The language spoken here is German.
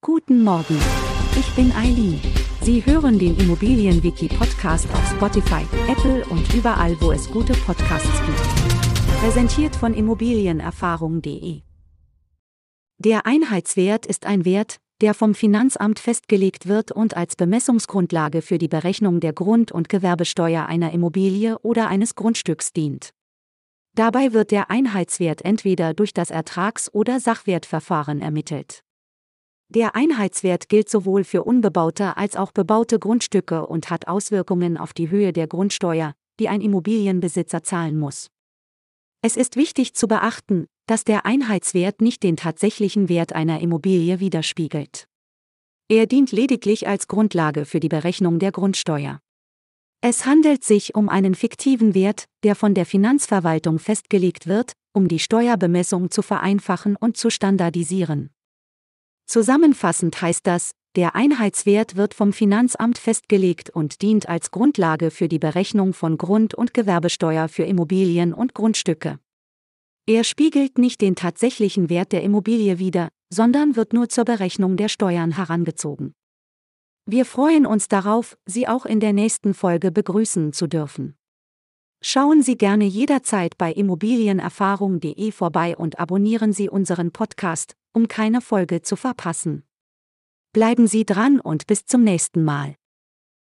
Guten Morgen. Ich bin Eileen. Sie hören den Immobilienwiki-Podcast auf Spotify, Apple und überall, wo es gute Podcasts gibt. Präsentiert von Immobilienerfahrung.de. Der Einheitswert ist ein Wert, der vom Finanzamt festgelegt wird und als Bemessungsgrundlage für die Berechnung der Grund- und Gewerbesteuer einer Immobilie oder eines Grundstücks dient. Dabei wird der Einheitswert entweder durch das Ertrags- oder Sachwertverfahren ermittelt. Der Einheitswert gilt sowohl für unbebaute als auch bebaute Grundstücke und hat Auswirkungen auf die Höhe der Grundsteuer, die ein Immobilienbesitzer zahlen muss. Es ist wichtig zu beachten, dass der Einheitswert nicht den tatsächlichen Wert einer Immobilie widerspiegelt. Er dient lediglich als Grundlage für die Berechnung der Grundsteuer. Es handelt sich um einen fiktiven Wert, der von der Finanzverwaltung festgelegt wird, um die Steuerbemessung zu vereinfachen und zu standardisieren. Zusammenfassend heißt das, der Einheitswert wird vom Finanzamt festgelegt und dient als Grundlage für die Berechnung von Grund- und Gewerbesteuer für Immobilien und Grundstücke. Er spiegelt nicht den tatsächlichen Wert der Immobilie wider, sondern wird nur zur Berechnung der Steuern herangezogen. Wir freuen uns darauf, Sie auch in der nächsten Folge begrüßen zu dürfen. Schauen Sie gerne jederzeit bei immobilienerfahrung.de vorbei und abonnieren Sie unseren Podcast, um keine Folge zu verpassen. Bleiben Sie dran und bis zum nächsten Mal.